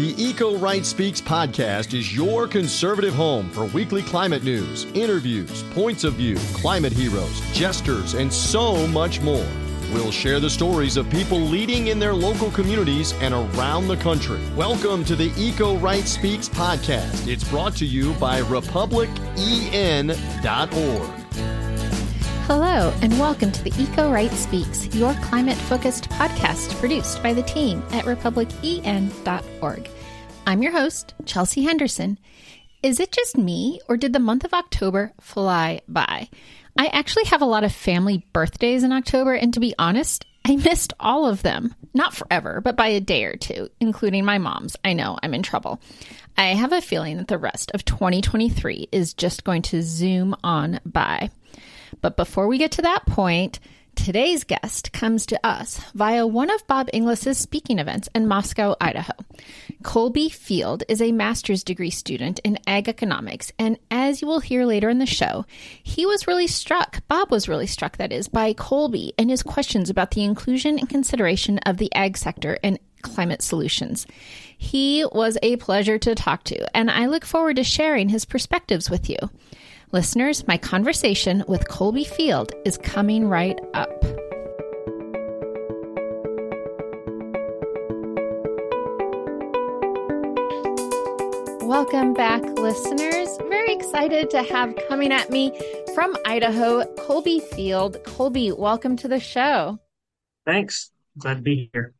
The EcoRight Speaks podcast is your conservative home for weekly climate news, interviews, points of view, climate heroes, jesters, and so much more. We'll share the stories of people leading in their local communities and around the country. Welcome to the EcoRight Speaks podcast. It's brought to you by republicen.org. Hello, and welcome to the EcoRight Speaks, your climate focused podcast produced by the team at republicen.org. I'm your host, Chelsea Henderson. Is it just me, or did the month of October fly by? I actually have a lot of family birthdays in October, and to be honest, I missed all of them. Not forever, but by a day or two, including my mom's. I know I'm in trouble. I have a feeling that the rest of 2023 is just going to zoom on by. But before we get to that point, today's guest comes to us via one of Bob Inglis's speaking events in Moscow, Idaho. Colby Field is a master's degree student in ag economics, and as you will hear later in the show, he was really struck, Bob was really struck, that is, by Colby and his questions about the inclusion and consideration of the ag sector in climate solutions. He was a pleasure to talk to, and I look forward to sharing his perspectives with you. Listeners, my conversation with Colby Field is coming right up. Welcome back, listeners. Very excited to have coming at me from Idaho, Colby Field. Colby, welcome to the show. Thanks. Glad to be here.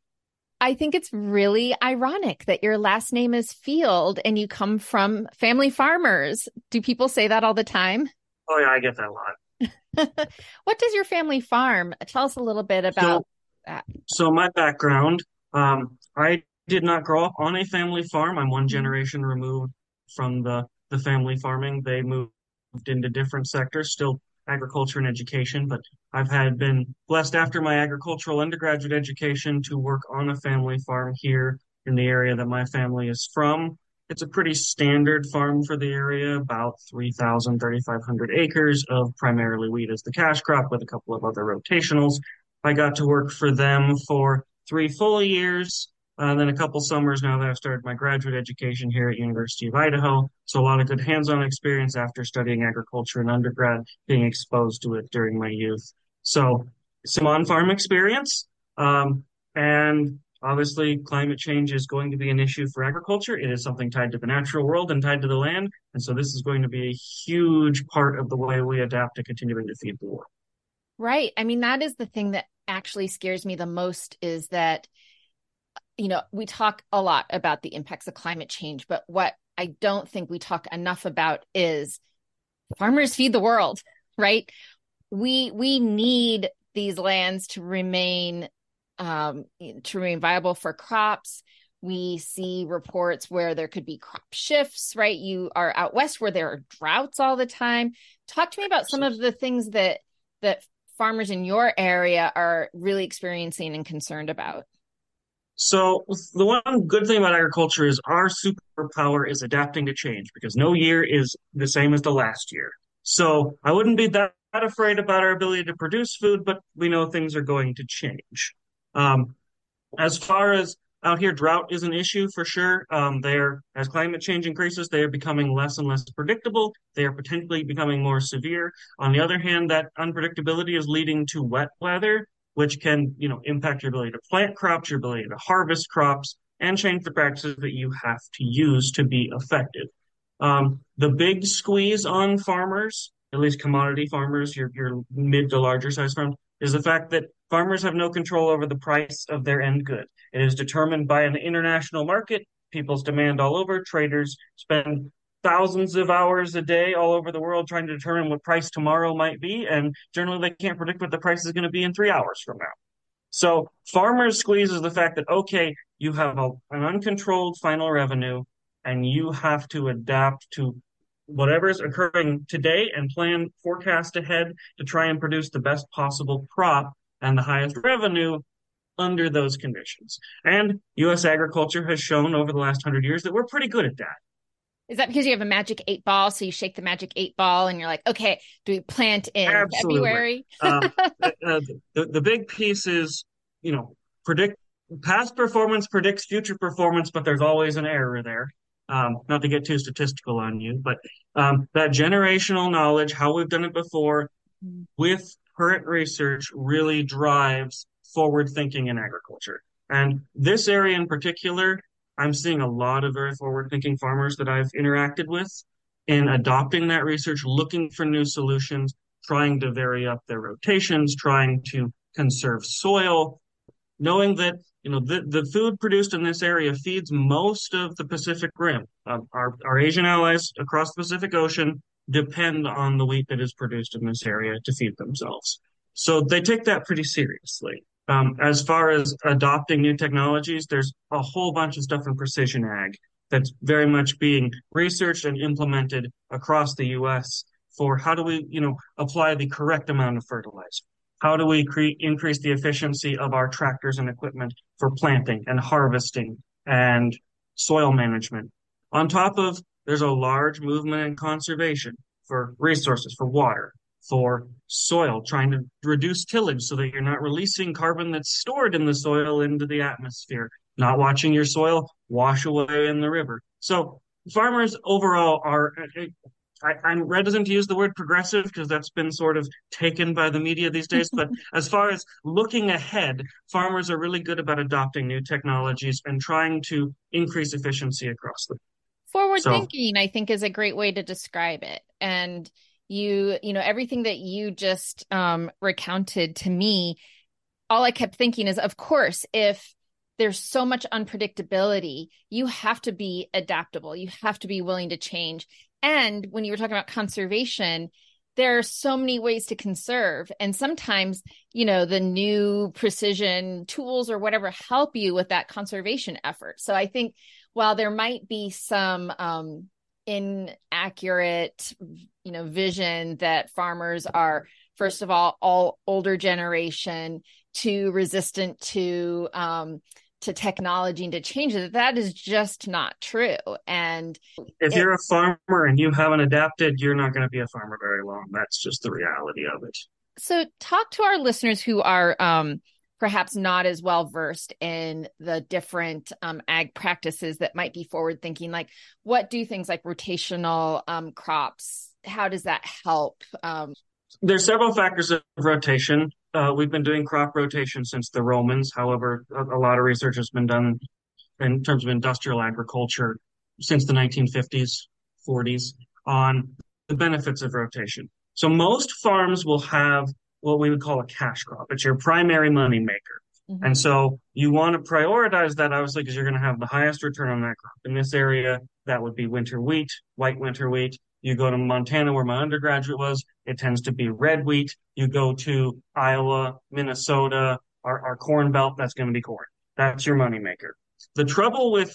I think it's really ironic that your last name is Field and you come from family farmers. Do people say that all the time? Oh, yeah, I get that a lot. what does your family farm? Tell us a little bit about so, that. So, my background um, I did not grow up on a family farm. I'm one mm-hmm. generation removed from the, the family farming. They moved into different sectors, still agriculture and education, but I've had been blessed after my agricultural undergraduate education to work on a family farm here in the area that my family is from. It's a pretty standard farm for the area, about 3,000, 3,500 acres of primarily wheat as the cash crop with a couple of other rotationals. I got to work for them for three full years uh, then a couple summers now that I've started my graduate education here at University of Idaho. So a lot of good hands-on experience after studying agriculture in undergrad, being exposed to it during my youth. So some on-farm experience. Um, and obviously climate change is going to be an issue for agriculture. It is something tied to the natural world and tied to the land. And so this is going to be a huge part of the way we adapt to continuing to feed the world. Right. I mean, that is the thing that actually scares me the most is that you know, we talk a lot about the impacts of climate change, but what I don't think we talk enough about is farmers feed the world, right? We we need these lands to remain um, to remain viable for crops. We see reports where there could be crop shifts, right? You are out west where there are droughts all the time. Talk to me about some of the things that that farmers in your area are really experiencing and concerned about. So the one good thing about agriculture is our superpower is adapting to change because no year is the same as the last year. So I wouldn't be that, afraid about our ability to produce food, but we know things are going to change. Um, as far as out here, drought is an issue for sure. Um, they're as climate change increases, they are becoming less and less predictable. They are potentially becoming more severe. On the other hand, that unpredictability is leading to wet weather, which can, you know, impact your ability to plant crops, your ability to harvest crops, and change the practices that you have to use to be effective. Um, the big squeeze on farmers, at least commodity farmers, your, your mid to larger size farms, is the fact that farmers have no control over the price of their end good. It is determined by an international market, people's demand all over. Traders spend thousands of hours a day all over the world trying to determine what price tomorrow might be. And generally, they can't predict what the price is going to be in three hours from now. So farmers squeezes the fact that, okay, you have a, an uncontrolled final revenue and you have to adapt to whatever is occurring today and plan forecast ahead to try and produce the best possible crop and the highest revenue under those conditions. And U.S. agriculture has shown over the last hundred years that we're pretty good at that. Is that because you have a magic eight ball? So you shake the magic eight ball and you're like, okay, do we plant in Absolutely. February? uh, uh, the, the big piece is, you know, predict past performance predicts future performance, but there's always an error there. Um, not to get too statistical on you, but um, that generational knowledge, how we've done it before, with current research, really drives forward thinking in agriculture. And this area in particular, I'm seeing a lot of very forward thinking farmers that I've interacted with in adopting that research, looking for new solutions, trying to vary up their rotations, trying to conserve soil, knowing that you know the, the food produced in this area feeds most of the Pacific Rim. Uh, our, our Asian allies across the Pacific Ocean depend on the wheat that is produced in this area to feed themselves. So they take that pretty seriously. Um, as far as adopting new technologies, there's a whole bunch of stuff in precision ag that's very much being researched and implemented across the U.S. for how do we, you know, apply the correct amount of fertilizer how do we cre- increase the efficiency of our tractors and equipment for planting and harvesting and soil management? On top of, there's a large movement in conservation for resources, for water, for soil, trying to reduce tillage so that you're not releasing carbon that's stored in the soil into the atmosphere, not watching your soil wash away in the river. So farmers overall are I, am reticent to use the word progressive because that's been sort of taken by the media these days. But as far as looking ahead, farmers are really good about adopting new technologies and trying to increase efficiency across them. Forward so, thinking, I think, is a great way to describe it. And you, you know, everything that you just um, recounted to me, all I kept thinking is, of course, if there's so much unpredictability, you have to be adaptable. You have to be willing to change. And when you were talking about conservation, there are so many ways to conserve. And sometimes, you know, the new precision tools or whatever help you with that conservation effort. So I think while there might be some um, inaccurate, you know, vision that farmers are, first of all, all older generation, too resistant to um, to technology and to change that that is just not true. And if you're a farmer and you haven't adapted you're not going to be a farmer very long. That's just the reality of it. So talk to our listeners who are um, perhaps not as well versed in the different um, ag practices that might be forward thinking like what do things like rotational um, crops how does that help um, there's several factors of rotation uh, we've been doing crop rotation since the Romans. However, a, a, lot of research has been done in terms of industrial agriculture since the 1950s, 40s on the benefits of rotation. So most farms will have what we would call a cash crop. It's your primary money maker. Mm-hmm. And so you want to prioritize that obviously because you're going to have the highest return on that crop. In this area, that would be winter wheat, white winter wheat, you go to Montana, where my undergraduate was, it tends to be red wheat. You go to Iowa, Minnesota, our, our corn belt, that's going to be corn. That's your moneymaker. The trouble with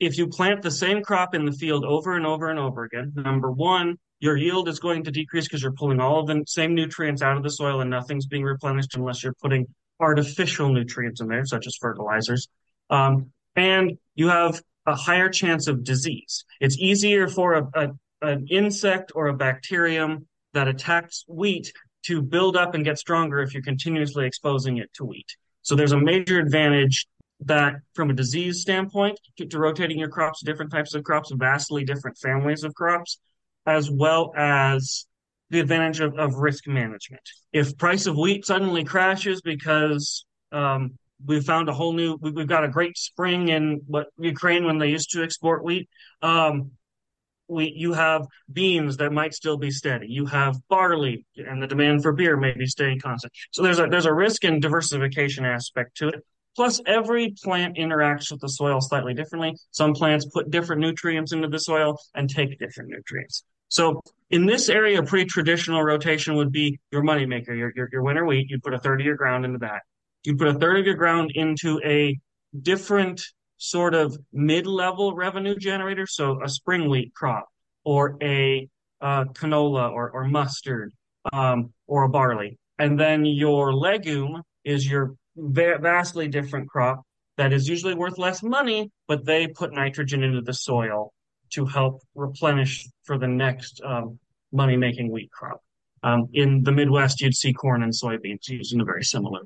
if you plant the same crop in the field over and over and over again, number one, your yield is going to decrease because you're pulling all of the same nutrients out of the soil and nothing's being replenished unless you're putting artificial nutrients in there, such as fertilizers. Um, and you have a higher chance of disease. It's easier for a, a, an insect or a bacterium that attacks wheat to build up and get stronger if you're continuously exposing it to wheat. So there's a major advantage that from a disease standpoint to, to rotating your crops, different types of crops, vastly different families of crops, as well as the advantage of, of risk management. If price of wheat suddenly crashes because um, we found a whole new, we, have got a great spring in what Ukraine when they used to export wheat. Um, we you have beans that might still be steady. You have barley, and the demand for beer may be staying constant. So there's a there's a risk and diversification aspect to it. Plus, every plant interacts with the soil slightly differently. Some plants put different nutrients into the soil and take different nutrients. So in this area, a pretty traditional rotation would be your moneymaker, your, your, your winter wheat. You'd put a third of your ground into that. You'd put a third of your ground into a different sort of mid-level revenue generator, so a spring wheat crop or a uh, canola or, or mustard um, or a barley. And then your legume is your va- vastly different crop that is usually worth less money, but they put nitrogen into the soil to help replenish for the next um, money-making wheat crop. Um, in the Midwest, you'd see corn and soybeans used in a very similar.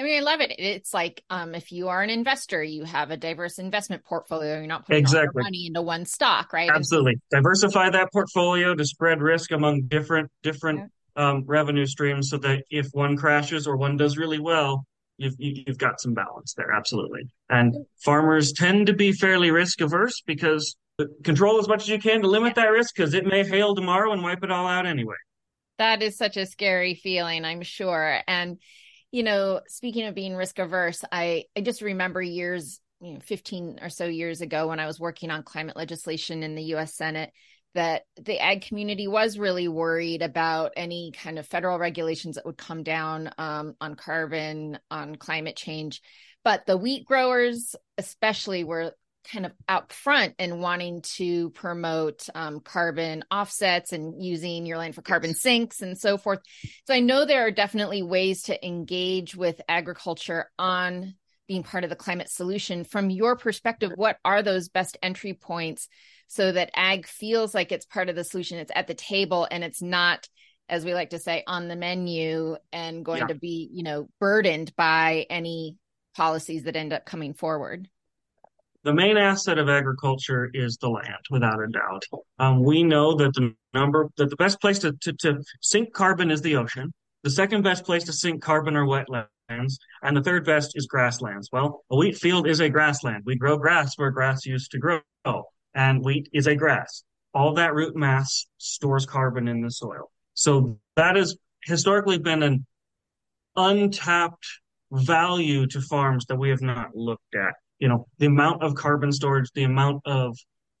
I mean, I love it. It's like um, if you are an investor, you have a diverse investment portfolio. You're not putting Exactly. all your money into one stock, right? And Absolutely. Diversify that portfolio to spread risk among different different um, revenue streams so that if one crashes or one does really well, you've you- you've got some balance there. Absolutely. And farmers tend to be fairly risk averse because control as much as you can to limit that risk because it may hail tomorrow and wipe it all out anyway. That is such a scary feeling, I'm sure. And, you know, speaking of being risk averse, I, I just remember years, you know, 15 or so years ago when I was working on climate legislation in the US Senate, that the ag community was really worried about any kind of federal regulations that would come down um, on carbon, on climate change. But the wheat growers, especially, were kind of out front and wanting to promote um, carbon offsets and using your land for carbon sinks and so forth. So I know there are definitely ways to engage with agriculture on being part of the climate solution. From your perspective, what are those best entry points so that ag feels like it's part of the solution? It's at the table and it's not, as we like to say, on the menu and going Yeah. to be, you know, burdened by any policies that end up coming forward. The main asset of agriculture is the land, without a doubt. Um, we know that the number that the best place to, to, to sink carbon is the ocean. The second best place to sink carbon are wetlands, and the third best is grasslands. Well, a wheat field is a grassland. We grow grass where grass used to grow, and wheat is a grass. All that root mass stores carbon in the soil. So that has historically been an untapped value to farms that we have not looked at you know, the amount of carbon storage, the amount of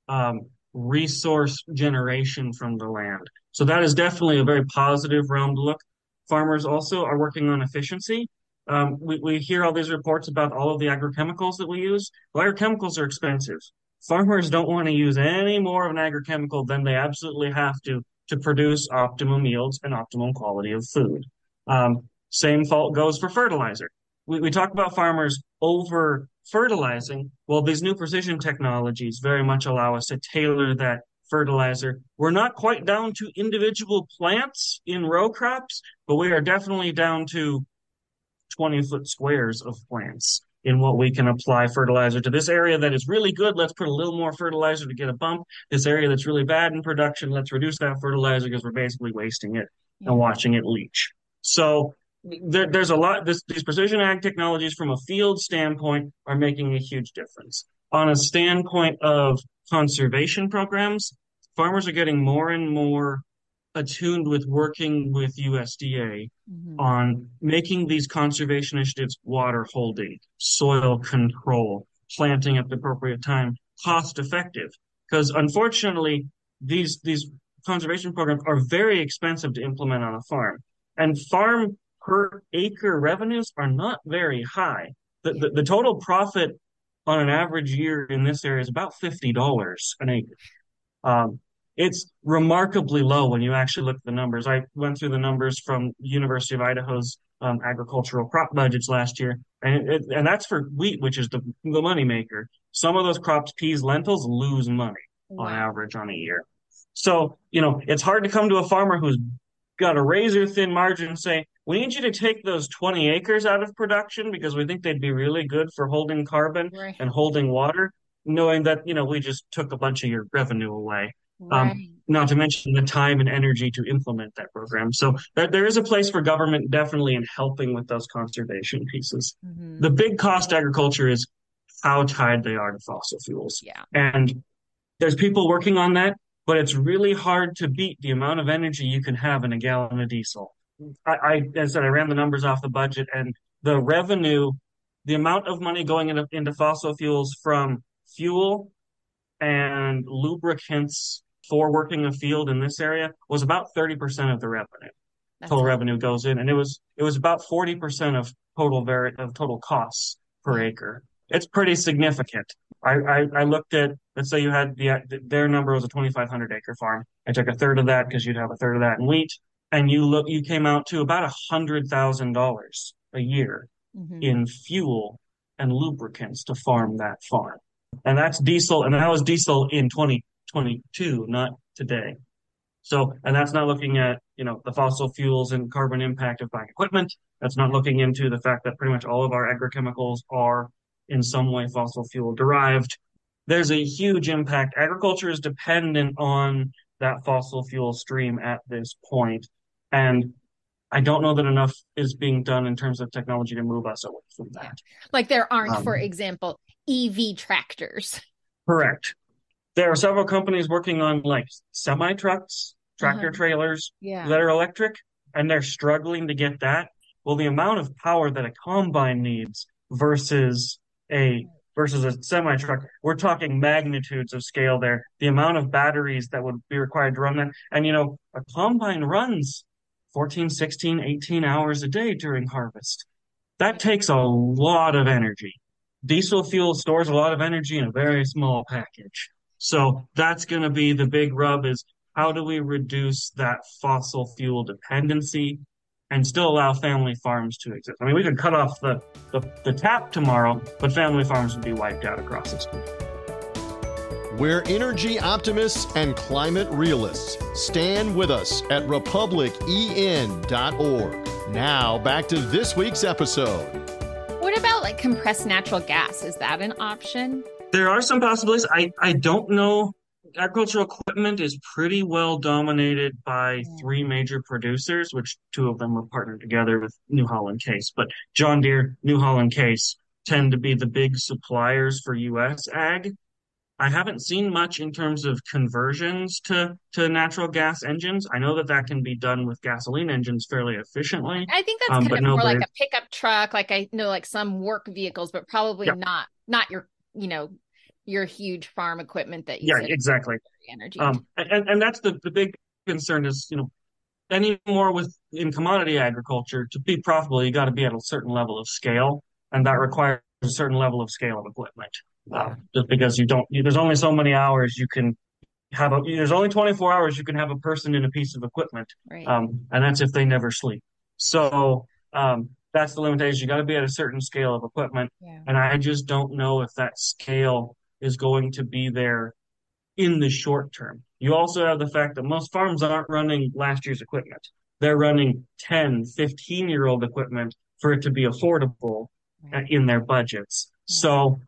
um, resource generation from the land. So that is definitely a very positive realm to look. Farmers also are working on efficiency. Um, we, we hear all these reports about all of the agrochemicals that we use. Well, agrochemicals are expensive. Farmers don't want to use any more of an agrochemical than they absolutely have to to produce optimum yields and optimum quality of food. Um, same fault goes for fertilizer. We, we talk about farmers over fertilizing. Well, these new precision technologies very much allow us to tailor that fertilizer. We're not quite down to individual plants in row crops, but we are definitely down to 20 foot squares of plants in what we can apply fertilizer to this area that is really good. Let's put a little more fertilizer to get a bump. This area that's really bad in production, let's reduce that fertilizer because we're basically wasting it and watching it leach. So there, there's a lot, this, these precision ag technologies from a field standpoint are making a huge difference. On a standpoint of conservation programs, farmers are getting more and more attuned with working with USDA Mhm. on making these conservation initiatives water holding, soil control, planting at the appropriate time, cost effective. Because unfortunately, these these conservation programs are very expensive to implement on a farm. And farm per acre revenues are not very high. The, the, the total profit on an average year in this area is about $50 an acre. Um, it's remarkably low when you actually look at the numbers. I went through the numbers from University of Idaho's um, agricultural crop budgets last year, and it, and that's for wheat, which is the the money maker. Some of those crops, peas, lentils, lose money on average on a year. So you know it's hard to come to a farmer who's got a razor thin margin and say, "We need you to take those 20 acres out of production because we think they'd be really good for holding carbon Right. and holding water." Knowing that you know we just took a bunch of your revenue away Right. not to mention the time and energy to implement that program. So there, there is a place for government definitely in helping with those conservation pieces. Mhm. The big cost agriculture is how tied they are to fossil fuels. Yeah. And there's people working on that, but it's really hard to beat the amount of energy you can have in a gallon of diesel. I, I as I said, I ran the numbers off the budget and the revenue, the amount of money going into, into fossil fuels from fuel and lubricants for working a field in this area was about 30% of the revenue. That's Total it. revenue goes in, and it was it was about 40% of total vari- of total costs per acre. It's pretty significant. I, I, I looked at, let's say you had the, their number was a 2,500 acre farm. I took a third of that because you'd have a third of that in wheat, and you look, you came out to about a hundred thousand dollars a year Mhm. in fuel and lubricants to farm that farm. And that's diesel, and that was diesel in 2022, not today. So, and that's not looking at, you know, the fossil fuels and carbon impact of buying equipment. That's not looking into the fact that pretty much all of our agrochemicals are in some way fossil fuel derived. There's a huge impact. Agriculture is dependent on that fossil fuel stream at this point. And I don't know that enough is being done in terms of technology to move us away from that. Like there aren't, um, for example, EV tractors. Correct. There are several companies working on like semi trucks, tractor uh-huh. trailers yeah. that are electric, and they're struggling to get that. Well, the amount of power that a combine needs versus a versus a semi truck, we're talking magnitudes of scale there. The amount of batteries that would be required to run that. And you know, a combine runs 14, 16, 18 hours a day during harvest. That takes a lot of energy. Diesel fuel stores a lot of energy in a very small package. So that's going to be the big rub is how do we reduce that fossil fuel dependency and still allow family farms to exist? I mean, we could cut off the, the, the tap tomorrow, but family farms would be wiped out across this country. We're energy optimists and climate realists. Stand with us at republicen.org. Now, back to this week's episode. What about like compressed natural gas? Is that an option? There are some possibilities. I, I don't know. Agricultural equipment is pretty well dominated by mm. three major producers, which two of them are partnered together with New Holland Case. But John Deere, New Holland Case tend to be the big suppliers for U.S. ag. I haven't seen much in terms of conversions to, to natural gas engines. I know that that can be done with gasoline engines fairly efficiently. I think that's um, kind of more like a pickup truck, like I know, like some work vehicles, but probably yep. not not your you know your huge farm equipment that you yeah exactly energy. Um, and and that's the the big concern is you know anymore with in commodity agriculture to be profitable you got to be at a certain level of scale, and that requires a certain level of scale of equipment uh, just because you don't, you, there's only so many hours you can have a, there's only 24 hours you can have a person in a piece of equipment. Right. Um, and that's if they never sleep. So, um, that's the limitation. You got to be at a certain scale of equipment. Yeah. And I just don't know if that scale is going to be there in the short term. You also have the fact that most farms aren't running last year's equipment. They're running 10, 15 year old equipment for it to be affordable right. in their budgets. Yeah. So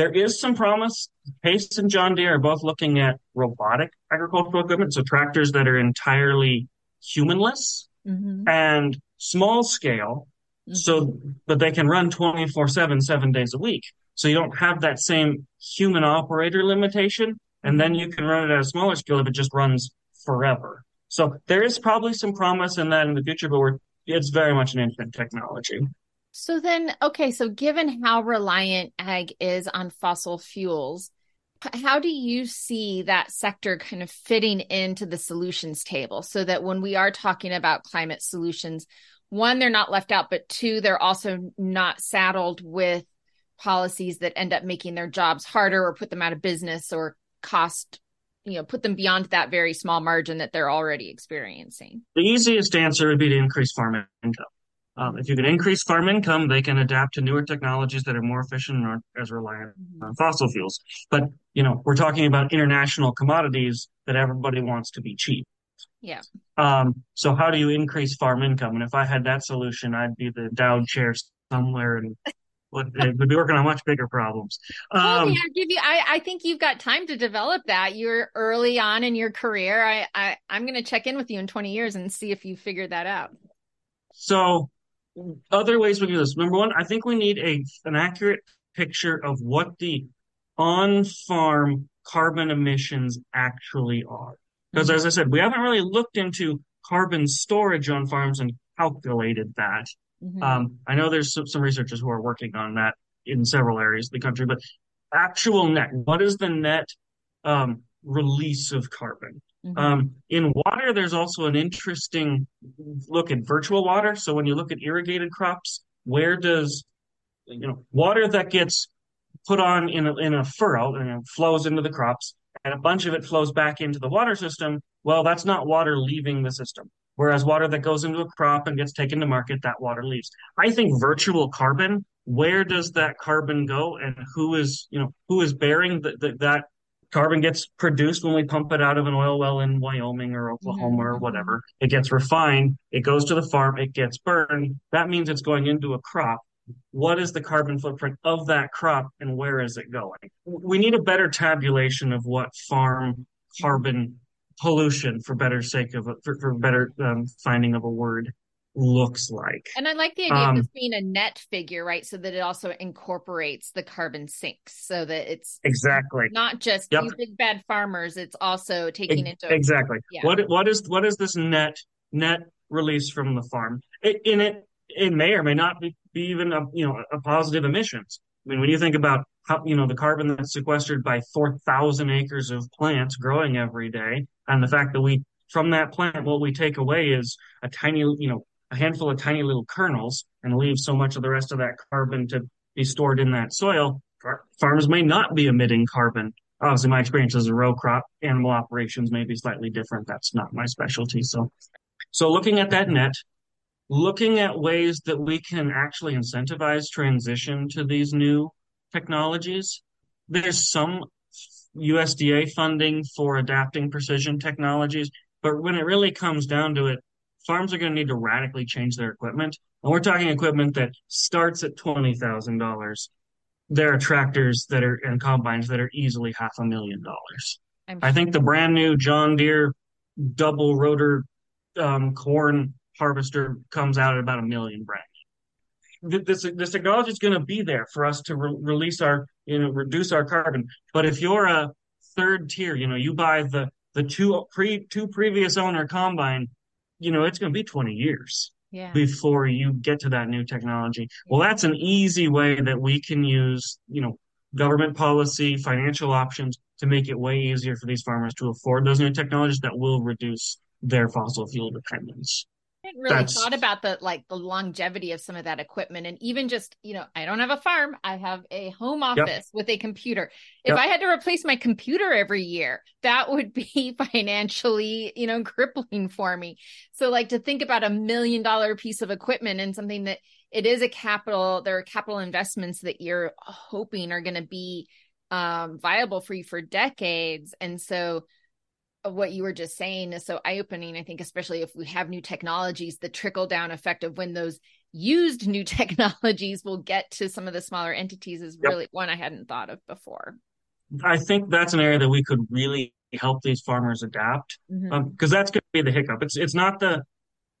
there is some promise. Case and John Deere are both looking at robotic agricultural equipment, so tractors that are entirely humanless mm-hmm. and small scale, mm-hmm. so that they can run 24 7, seven days a week. So you don't have that same human operator limitation. And then you can run it at a smaller scale if it just runs forever. So there is probably some promise in that in the future, but we're, it's very much an infant technology. So then, okay, so given how reliant ag is on fossil fuels, how do you see that sector kind of fitting into the solutions table so that when we are talking about climate solutions, one, they're not left out, but two, they're also not saddled with policies that end up making their jobs harder or put them out of business or cost, you know, put them beyond that very small margin that they're already experiencing? The easiest answer would be to increase farm income. Um, if you can increase farm income, they can adapt to newer technologies that are more efficient and aren't as reliant mm-hmm. on fossil fuels. But, you know, we're talking about international commodities that everybody wants to be cheap. Yeah. Um, so how do you increase farm income? And if I had that solution, I'd be the Dowd chair somewhere and would, would be working on much bigger problems. Um, well, yeah, give you. I, I think you've got time to develop that. You're early on in your career. I, I I'm going to check in with you in 20 years and see if you figured that out. So other ways we do this. Number one, I think we need a an accurate picture of what the on-farm carbon emissions actually are. Because mm-hmm. as I said, we haven't really looked into carbon storage on farms and calculated that. Mm-hmm. Um, I know there's some, some researchers who are working on that in several areas of the country, but actual net, what is the net um, release of carbon? Mm-hmm. Um, in water, there's also an interesting look at virtual water. So when you look at irrigated crops, where does you know water that gets put on in a, in a furrow and flows into the crops, and a bunch of it flows back into the water system? Well, that's not water leaving the system. Whereas water that goes into a crop and gets taken to market, that water leaves. I think virtual carbon. Where does that carbon go, and who is you know who is bearing the, the, that carbon gets produced when we pump it out of an oil well in Wyoming or Oklahoma mm-hmm. or whatever. It gets refined, it goes to the farm, it gets burned. That means it's going into a crop. What is the carbon footprint of that crop and where is it going? We need a better tabulation of what farm carbon pollution, for better sake of for, for better um, finding of a word, looks like. And I like the idea um, of this being a net figure, right? So that it also incorporates the carbon sinks so that it's exactly not just yep. big bad farmers, it's also taking e- into exactly yeah. what what is what is this net net release from the farm? It, in it it may or may not be, be even a you know a positive emissions. I mean, when you think about how you know the carbon that's sequestered by four thousand acres of plants growing every day, and the fact that we from that plant what we take away is a tiny you know a handful of tiny little kernels and leave so much of the rest of that carbon to be stored in that soil, farms may not be emitting carbon. Obviously, my experience as a row crop, animal operations may be slightly different. That's not my specialty. So, so looking at that net, looking at ways that we can actually incentivize transition to these new technologies. There's some USDA funding for adapting precision technologies, but when it really comes down to it, farms are going to need to radically change their equipment. And we're talking equipment that starts at $20,000. There are tractors that are and combines that are easily half a million dollars. Sure. I think the brand new John Deere double rotor um, corn harvester comes out at about a million brand this this technology is going to be there for us to re- release our you know reduce our carbon but if you're a third tier you know you buy the the two pre two previous owner combine you know, it's going to be 20 years yeah. before you get to that new technology. Well, that's an easy way that we can use, you know, government policy, financial options to make it way easier for these farmers to afford those new technologies that will reduce their fossil fuel dependence hadn't really That's... thought about the like the longevity of some of that equipment. And even just you know i don't have a farm. I have a home office yep. with a computer. If yep. i had to replace my computer every year that would be financially you know crippling for me. So like to think about a million dollar piece of equipment and something that it is a capital there are capital investments that you're hoping are going to be um, viable for you for decades. And so of what you were just saying is so eye-opening i think especially if we have new technologies the trickle down effect of when those used new technologies will get to some of the smaller entities is really yep. one i hadn't thought of before i think that's an area that we could really help these farmers adapt because mm-hmm. um, that's going to be the hiccup it's it's not the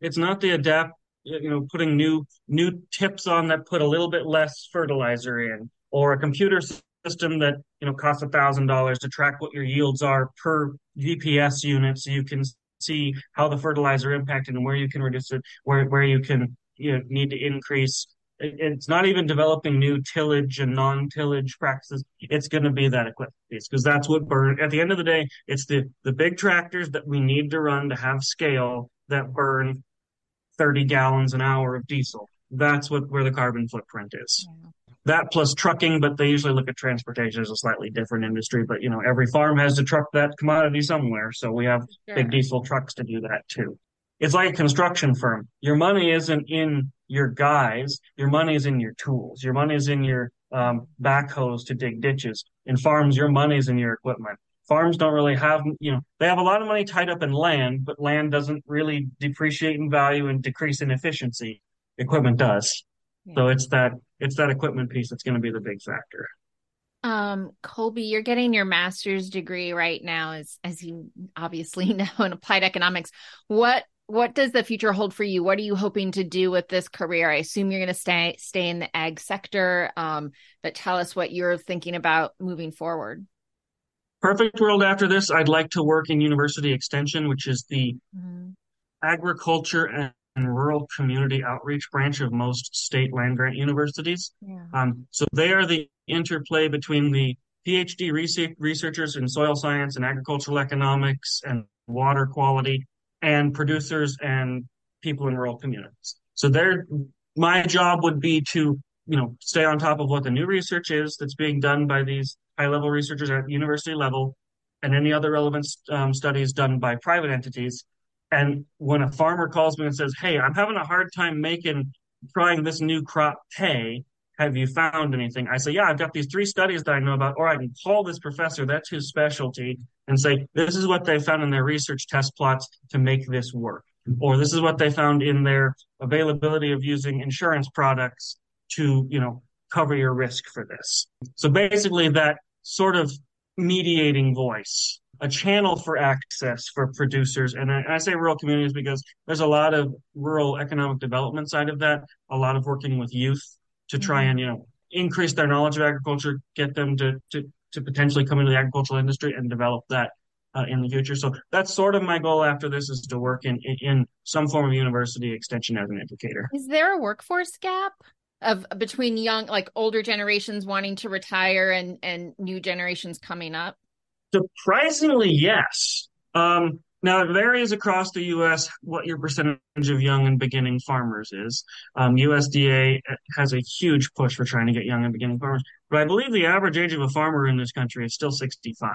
it's not the adapt you know putting new new tips on that put a little bit less fertilizer in or a computer system that you know costs a thousand dollars to track what your yields are per GPS unit, so you can see how the fertilizer impacted and where you can reduce it, where where you can you know, need to increase. It's not even developing new tillage and non-tillage practices. It's going to be that equipment piece because that's what burn. At the end of the day, it's the the big tractors that we need to run to have scale that burn 30 gallons an hour of diesel. That's what where the carbon footprint is. Yeah that plus trucking, but they usually look at transportation as a slightly different industry. But you know, every farm has to truck that commodity somewhere, so we have sure. big diesel trucks to do that too. It's like a construction firm. Your money isn't in your guys. Your money is in your tools. Your money is in your um, backhoes to dig ditches. In farms, your money is in your equipment. Farms don't really have, you know, they have a lot of money tied up in land, but land doesn't really depreciate in value and decrease in efficiency. Equipment does. Yeah. So it's that it's that equipment piece that's going to be the big factor. Um, Colby, you're getting your master's degree right now, as as you obviously know in applied economics. What what does the future hold for you? What are you hoping to do with this career? I assume you're going to stay stay in the ag sector, um, but tell us what you're thinking about moving forward. Perfect world after this, I'd like to work in university extension, which is the mm-hmm. agriculture and rural community outreach branch of most state land grant universities. Yeah. Um, so they are the interplay between the PhD research, researchers in soil science and agricultural economics and water quality and producers and people in rural communities. So their my job would be to you know stay on top of what the new research is that's being done by these high level researchers at university level and any other relevant um, studies done by private entities and when a farmer calls me and says, Hey, I'm having a hard time making trying this new crop pay, have you found anything? I say, yeah, I've got these three studies that I know about, or I can call this professor, that's his specialty, and say, this is what they found in their research test plots to make this work. Or this is what they found in their availability of using insurance products to, you know, cover your risk for this. So basically that sort of mediating voice, a channel for access for producers. And I, I, say rural communities because there's a lot of rural economic development side of that, a lot of working with youth to try mm-hmm. and, you know, increase their knowledge of agriculture, get them to, to, to potentially come into the agricultural industry and develop that uh, in the future. So that's sort of my goal after this is to work in, in some form of university extension as an educator. Is there a workforce gap? of between young like older generations wanting to retire and and new generations coming up surprisingly yes um now it varies across the us what your percentage of young and beginning farmers is um, usda has a huge push for trying to get young and beginning farmers but i believe the average age of a farmer in this country is still 65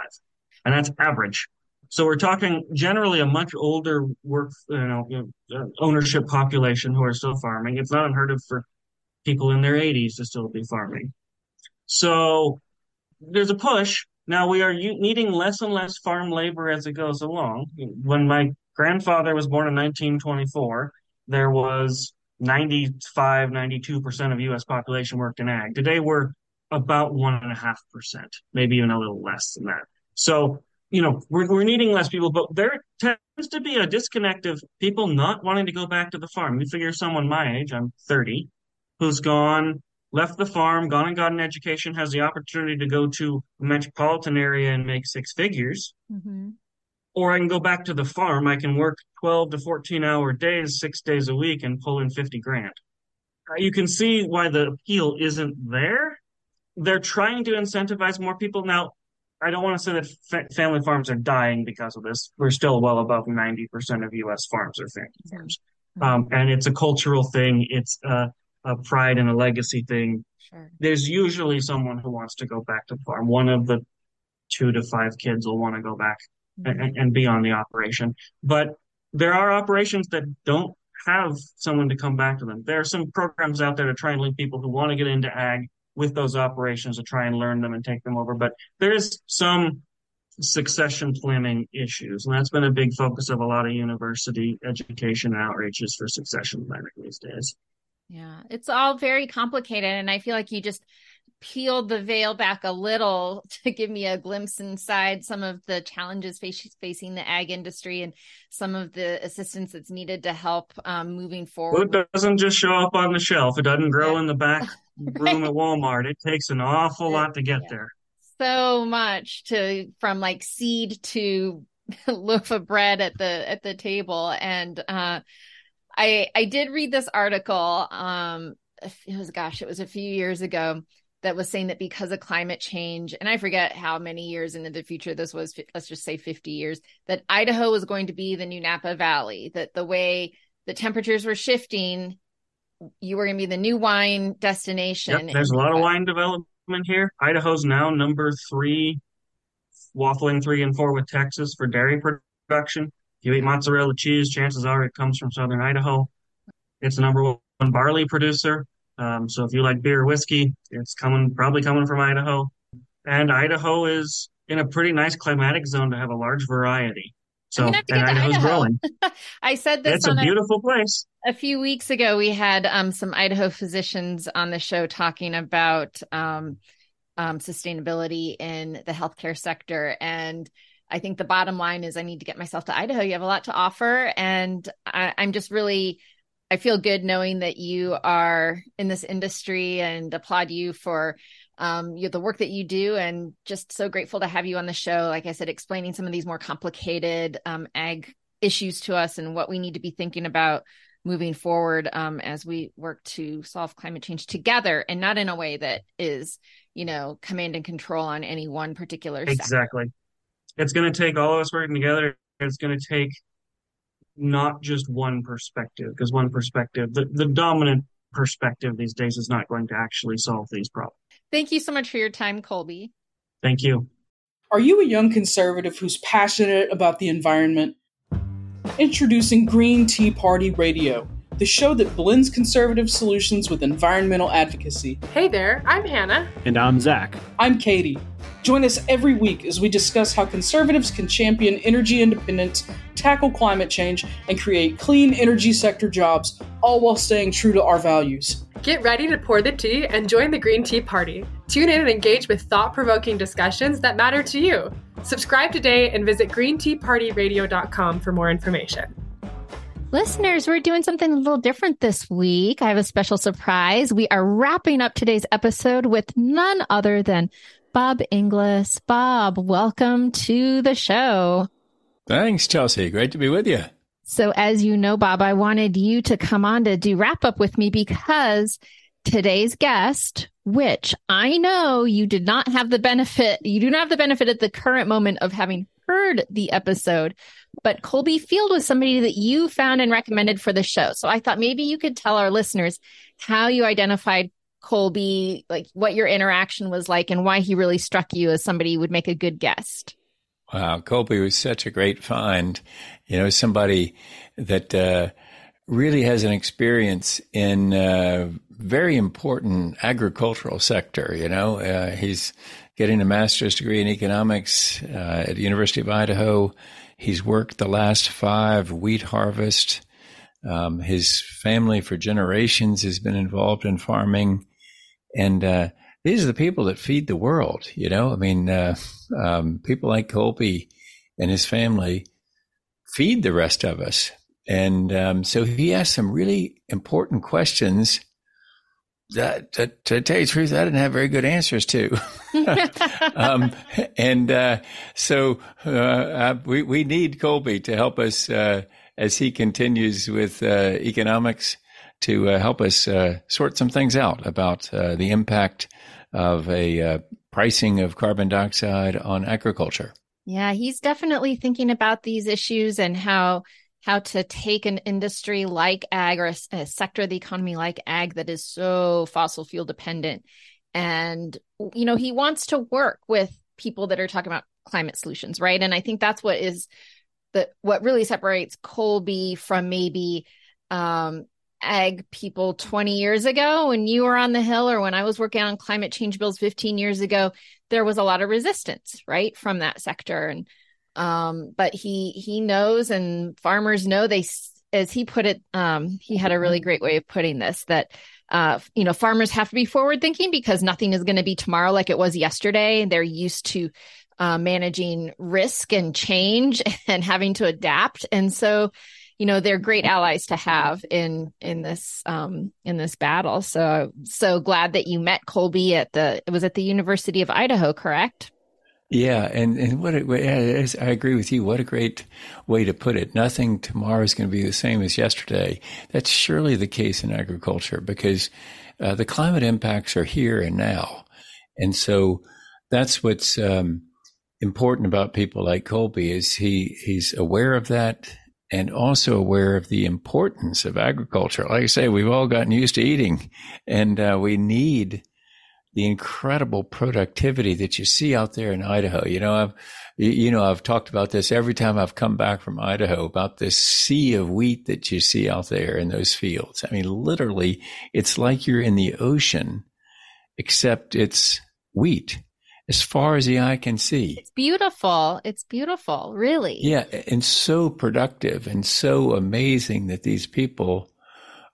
and that's average so we're talking generally a much older work, you know, uh, ownership population who are still farming. It's not unheard of for people in their 80s to still be farming. So there's a push. Now we are needing less and less farm labor as it goes along. When my grandfather was born in 1924, there was 95, 92% of US population worked in ag. Today we're about one and a half percent, maybe even a little less than that. So, you know, we're, we're needing less people, but there tends to be a disconnect of people not wanting to go back to the farm. You figure someone my age, I'm 30, who's gone, left the farm, gone and got an education, has the opportunity to go to a metropolitan area and make six figures. Mm-hmm. Or I can go back to the farm. I can work 12 to 14 hour days, six days a week, and pull in 50 grand. You can see why the appeal isn't there. They're trying to incentivize more people. Now, I don't want to say that fa- family farms are dying because of this. We're still well above 90% of U.S. farms are family farms. Mm-hmm. Um, and it's a cultural thing. It's uh, a pride and a legacy thing. Sure. There's usually someone who wants to go back to the farm. One of the two to five kids will want to go back mm-hmm. and, and be on the operation. But there are operations that don't have someone to come back to them. There are some programs out there to try and link people who want to get into ag with those operations to try and learn them and take them over. But there is some succession planning issues. And that's been a big focus of a lot of university education and outreaches for succession planning these days. Yeah, it's all very complicated. And I feel like you just peeled the veil back a little to give me a glimpse inside some of the challenges face- facing the ag industry and some of the assistance that's needed to help um, moving forward. It doesn't just show up on the shelf, it doesn't grow yeah. in the back room at Walmart. It takes an awful lot to get yeah. there. So much to from like seed to loaf of bread at the at the table and uh I I did read this article. Um, it was gosh, it was a few years ago that was saying that because of climate change, and I forget how many years into the future this was. Let's just say fifty years. That Idaho was going to be the new Napa Valley. That the way the temperatures were shifting, you were going to be the new wine destination. Yep, there's a lot of wine development here. Idaho's now number three, waffling three and four with Texas for dairy production you eat mozzarella cheese, chances are it comes from southern Idaho. It's the number one barley producer. Um, so if you like beer, or whiskey, it's coming probably coming from Idaho. And Idaho is in a pretty nice climatic zone to have a large variety. So and Idaho's Idaho. growing. I said this. It's a beautiful a, place. A few weeks ago, we had um, some Idaho physicians on the show talking about um, um, sustainability in the healthcare sector, and I think the bottom line is I need to get myself to Idaho. You have a lot to offer. And I, I'm just really, I feel good knowing that you are in this industry and applaud you for um, you, the work that you do and just so grateful to have you on the show. Like I said, explaining some of these more complicated um, ag issues to us and what we need to be thinking about moving forward um, as we work to solve climate change together and not in a way that is, you know, command and control on any one particular exactly. Sector it's going to take all of us working together. It's going to take not just one perspective, because one perspective, the, the dominant perspective these days is not going to actually solve these problems. Thank you so much for your time, Colby. Thank you. Are you a young conservative who's passionate about the environment? Introducing Green Tea Party Radio the show that blends conservative solutions with environmental advocacy. Hey there, I'm Hannah. And I'm Zach. I'm Katie. Join us every week as we discuss how conservatives can champion energy independence, tackle climate change, and create clean energy sector jobs, all while staying true to our values. Get ready to pour the tea and join the Green Tea Party. Tune in and engage with thought provoking discussions that matter to you. Subscribe today and visit greenteapartyradio.com for more information. Listeners, we're doing something a little different this week. I have a special surprise. We are wrapping up today's episode with none other than Bob Inglis. Bob, welcome to the show. Thanks, Chelsea. Great to be with you. So, as you know, Bob, I wanted you to come on to do wrap up with me because today's guest, which I know you did not have the benefit, you do not have the benefit at the current moment of having heard the episode, but Colby Field was somebody that you found and recommended for the show. So I thought maybe you could tell our listeners how you identified Colby, like what your interaction was like and why he really struck you as somebody who would make a good guest. Wow, Colby was such a great find. You know, somebody that uh, really has an experience in a very important agricultural sector. You know, uh, he's getting a master's degree in economics uh, at the University of Idaho. He's worked the last five wheat harvest. Um, his family for generations has been involved in farming. And uh, these are the people that feed the world. You know, I mean, uh, um, people like Colby and his family feed the rest of us. And um, so he asked some really important questions that, that, to tell you the truth, I didn't have very good answers to. um, and uh, so uh, we, we need Colby to help us uh, as he continues with uh, economics to uh, help us uh, sort some things out about uh, the impact of a uh, pricing of carbon dioxide on agriculture. Yeah, he's definitely thinking about these issues and how how to take an industry like ag or a, a sector of the economy like ag that is so fossil fuel dependent. And you know he wants to work with people that are talking about climate solutions right? And i think that's what is the what really separates colby from maybe um, ag people 20 years ago when you were on the hill or when I was working on climate change bills 15 years ago. There was a lot of resistance right from that sector. And um but he he knows and farmers know they as he put it um he had a really great way of putting this that uh you know farmers have to be forward thinking because nothing is going to be tomorrow like it was yesterday. They're used to uh, managing risk and change and having to adapt. And so you know they're great allies to have in in this um in this battle. So so glad that you met colby at the it was at the university of idaho correct yeah and and what I agree with you. What a great way to put it. Nothing tomorrow is going to be the same as yesterday. That's surely the case in agriculture because uh, the climate impacts are here and now. And so that's what's um, important about people like colby is he he's aware of that and also aware of the importance of agriculture. Like I say, we've all gotten used to eating, and uh, we need the incredible productivity that you see out there in Idaho. You know, I've you know I've talked about this every time I've come back from Idaho about this sea of wheat that you see out there in those fields. I mean, literally, it's like you're in the ocean, except it's wheat as far as the eye can see. It's beautiful. It's beautiful, really. Yeah, and so productive and so amazing that these people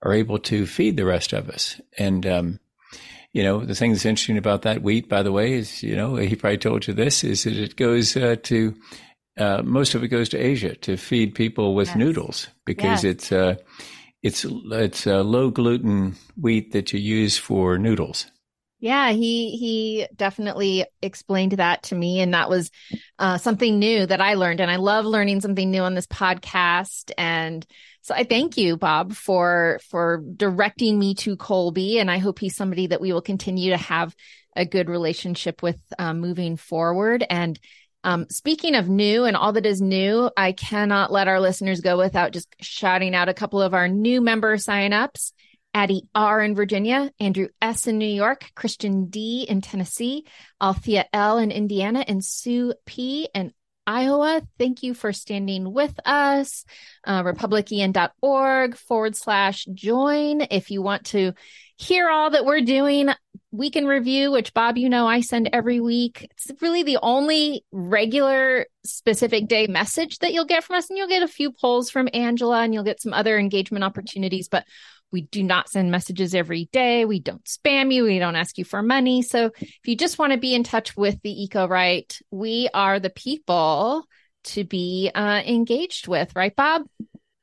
are able to feed the rest of us. And, um, you know, the thing that's interesting about that wheat, by the way, is, you know, he probably told you this, is that it goes uh, to, uh, most of it goes to Asia to feed people with yes. noodles because yes. it's, uh, it's, it's a low gluten wheat that you use for noodles. Yeah, he he definitely explained that to me, and that was uh, something new that I learned. And I love learning something new on this podcast. And so I thank you, Bob, for for directing me to Colby. And I hope he's somebody that we will continue to have a good relationship with um, moving forward. And um, speaking of new and all that is new, I cannot let our listeners go without just shouting out a couple of our new member signups. Addie R in Virginia, Andrew S in New York, Christian D in Tennessee, Althea L in Indiana, and Sue P and Iowa. Thank you for standing with us. Uh, republicen.org forward slash join. If you want to hear all that we're doing, week in review, which Bob, you know, I send every week. It's really the only regular specific day message that you'll get from us. And you'll get a few polls from Angela and you'll get some other engagement opportunities. But we do not send messages every day. We don't spam you. We don't ask you for money. So if you just want to be in touch with the EcoRight, we are the people to be uh, engaged with, right, Bob?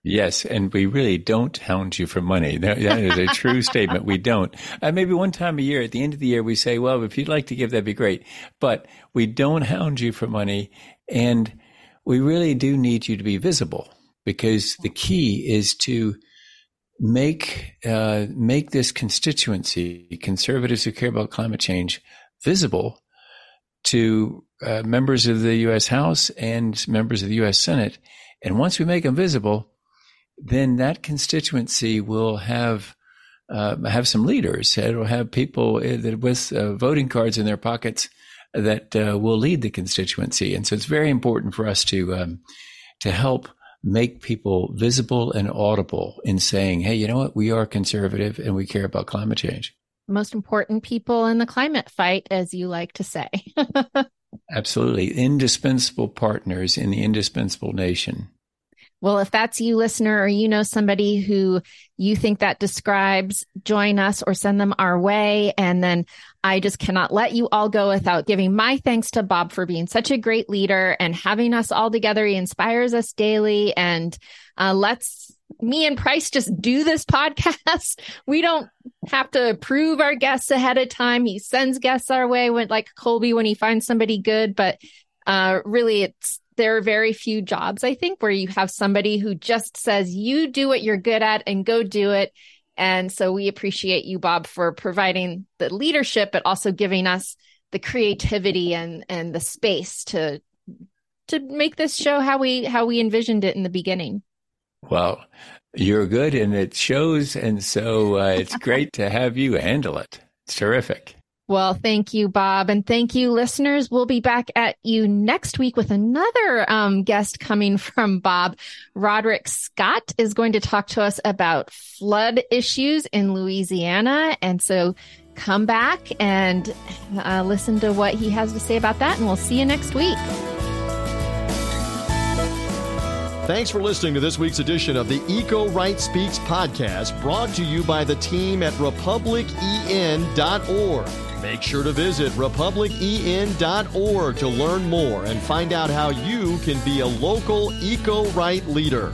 Yes, and we really don't hound you for money. that, that is a true statement. We don't. Uh, maybe one time a year, at the end of the year, we say, "Well, if you'd like to give, that'd be great." But we don't hound you for money, and we really do need you to be visible because the key is to make uh, make this constituency, conservatives who care about climate change, visible to uh, members of the U.S. House and members of the U.S. Senate. And once we make them visible, then that constituency will have uh, have some leaders. It'll have people uh, with uh, voting cards in their pockets that uh, will lead the constituency. And so it's very important for us to um, to help make people visible and audible in saying, hey, you know what? We are conservative and we care about climate change. Most important people in the climate fight, as you like to say. Absolutely. Indispensable partners in the indispensable nation. Well, if that's you, listener, or you know somebody who you think that describes, join us or send them our way. And then I just cannot let you all go without giving my thanks to Bob for being such a great leader and having us all together. He inspires us daily and uh, let's me and Price just do this podcast. We don't have to approve our guests ahead of time. He sends guests our way when like Colby when he finds somebody good, but uh, really it's there are very few jobs, I think, where you have somebody who just says, you do what you're good at and go do it. And so we appreciate you, Bob, for providing the leadership, but also giving us the creativity and, and the space to to make this show how we how we envisioned it in the beginning. Well, you're good and it shows. And so uh, it's great to have you handle it. It's terrific. Well, thank you, Bob. And thank you, listeners. We'll be back at you next week with another um, guest coming from Bob. Roderick Scott is going to talk to us about flood issues in Louisiana. And so come back and uh, listen to what he has to say about that. And we'll see you next week. Thanks for listening to this week's edition of the EcoRight Speaks podcast, brought to you by the team at republicen.org. Make sure to visit republicen.org to learn more and find out how you can be a local eco right leader.